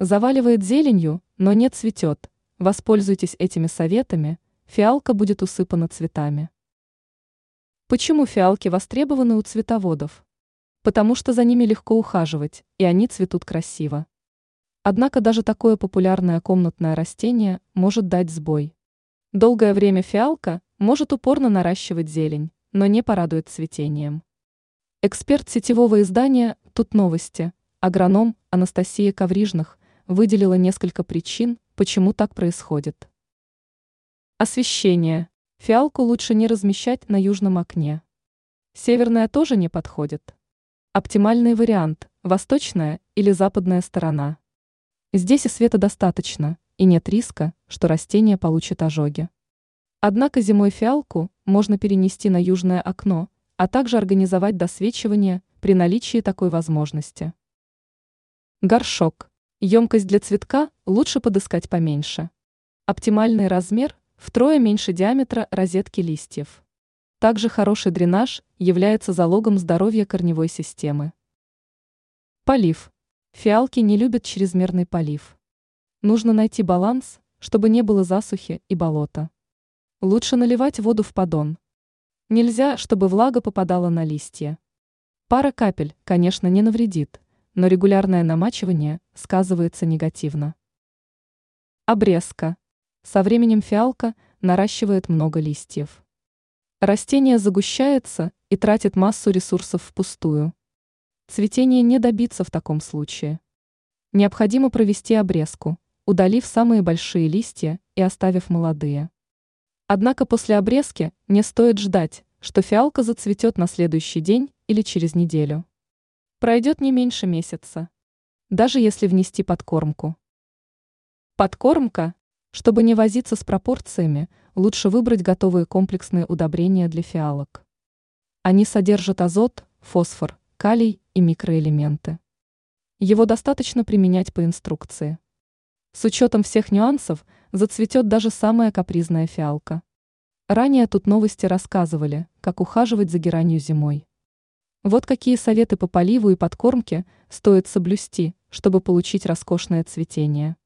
Заваливает зеленью, но не цветет. Воспользуйтесь этими советами, фиалка будет усыпана цветами. Почему фиалки востребованы у цветоводов? Потому что за ними легко ухаживать, и они цветут красиво. Однако даже такое популярное комнатное растение может дать сбой. Долгое время фиалка может упорно наращивать зелень, но не порадует цветением. Эксперт сетевого издания «Тут новости», агроном Анастасия Коврижных, выделила несколько причин, почему так происходит. Освещение. Фиалку лучше не размещать на южном окне. Северная тоже не подходит. Оптимальный вариант – восточная или западная сторона. Здесь и света достаточно, и нет риска, что растение получит ожоги. Однако зимой фиалку можно перенести на южное окно, а также организовать досвечивание при наличии такой возможности. Горшок. Емкость для цветка лучше подыскать поменьше. Оптимальный размер – втрое меньше диаметра розетки листьев. Также хороший дренаж является залогом здоровья корневой системы. Полив. Фиалки не любят чрезмерный полив. Нужно найти баланс, чтобы не было засухи и болота. Лучше наливать воду в поддон. Нельзя, чтобы влага попадала на листья. Пара капель, конечно, не навредит, но регулярное намачивание сказывается негативно. Обрезка. Со временем фиалка наращивает много листьев. Растение загущается и тратит массу ресурсов впустую. Цветение не добиться в таком случае. Необходимо провести обрезку, удалив самые большие листья и оставив молодые. Однако после обрезки не стоит ждать, что фиалка зацветет на следующий день или через неделю. Пройдет не меньше месяца, даже если внести подкормку. Подкормка. Чтобы не возиться с пропорциями, лучше выбрать готовые комплексные удобрения для фиалок. Они содержат азот, фосфор, калий и микроэлементы. Его достаточно применять по инструкции. С учетом всех нюансов зацветет даже самая капризная фиалка. Ранее тут новости рассказывали, как ухаживать за геранью зимой. Вот какие советы по поливу и подкормке стоит соблюсти, чтобы получить роскошное цветение.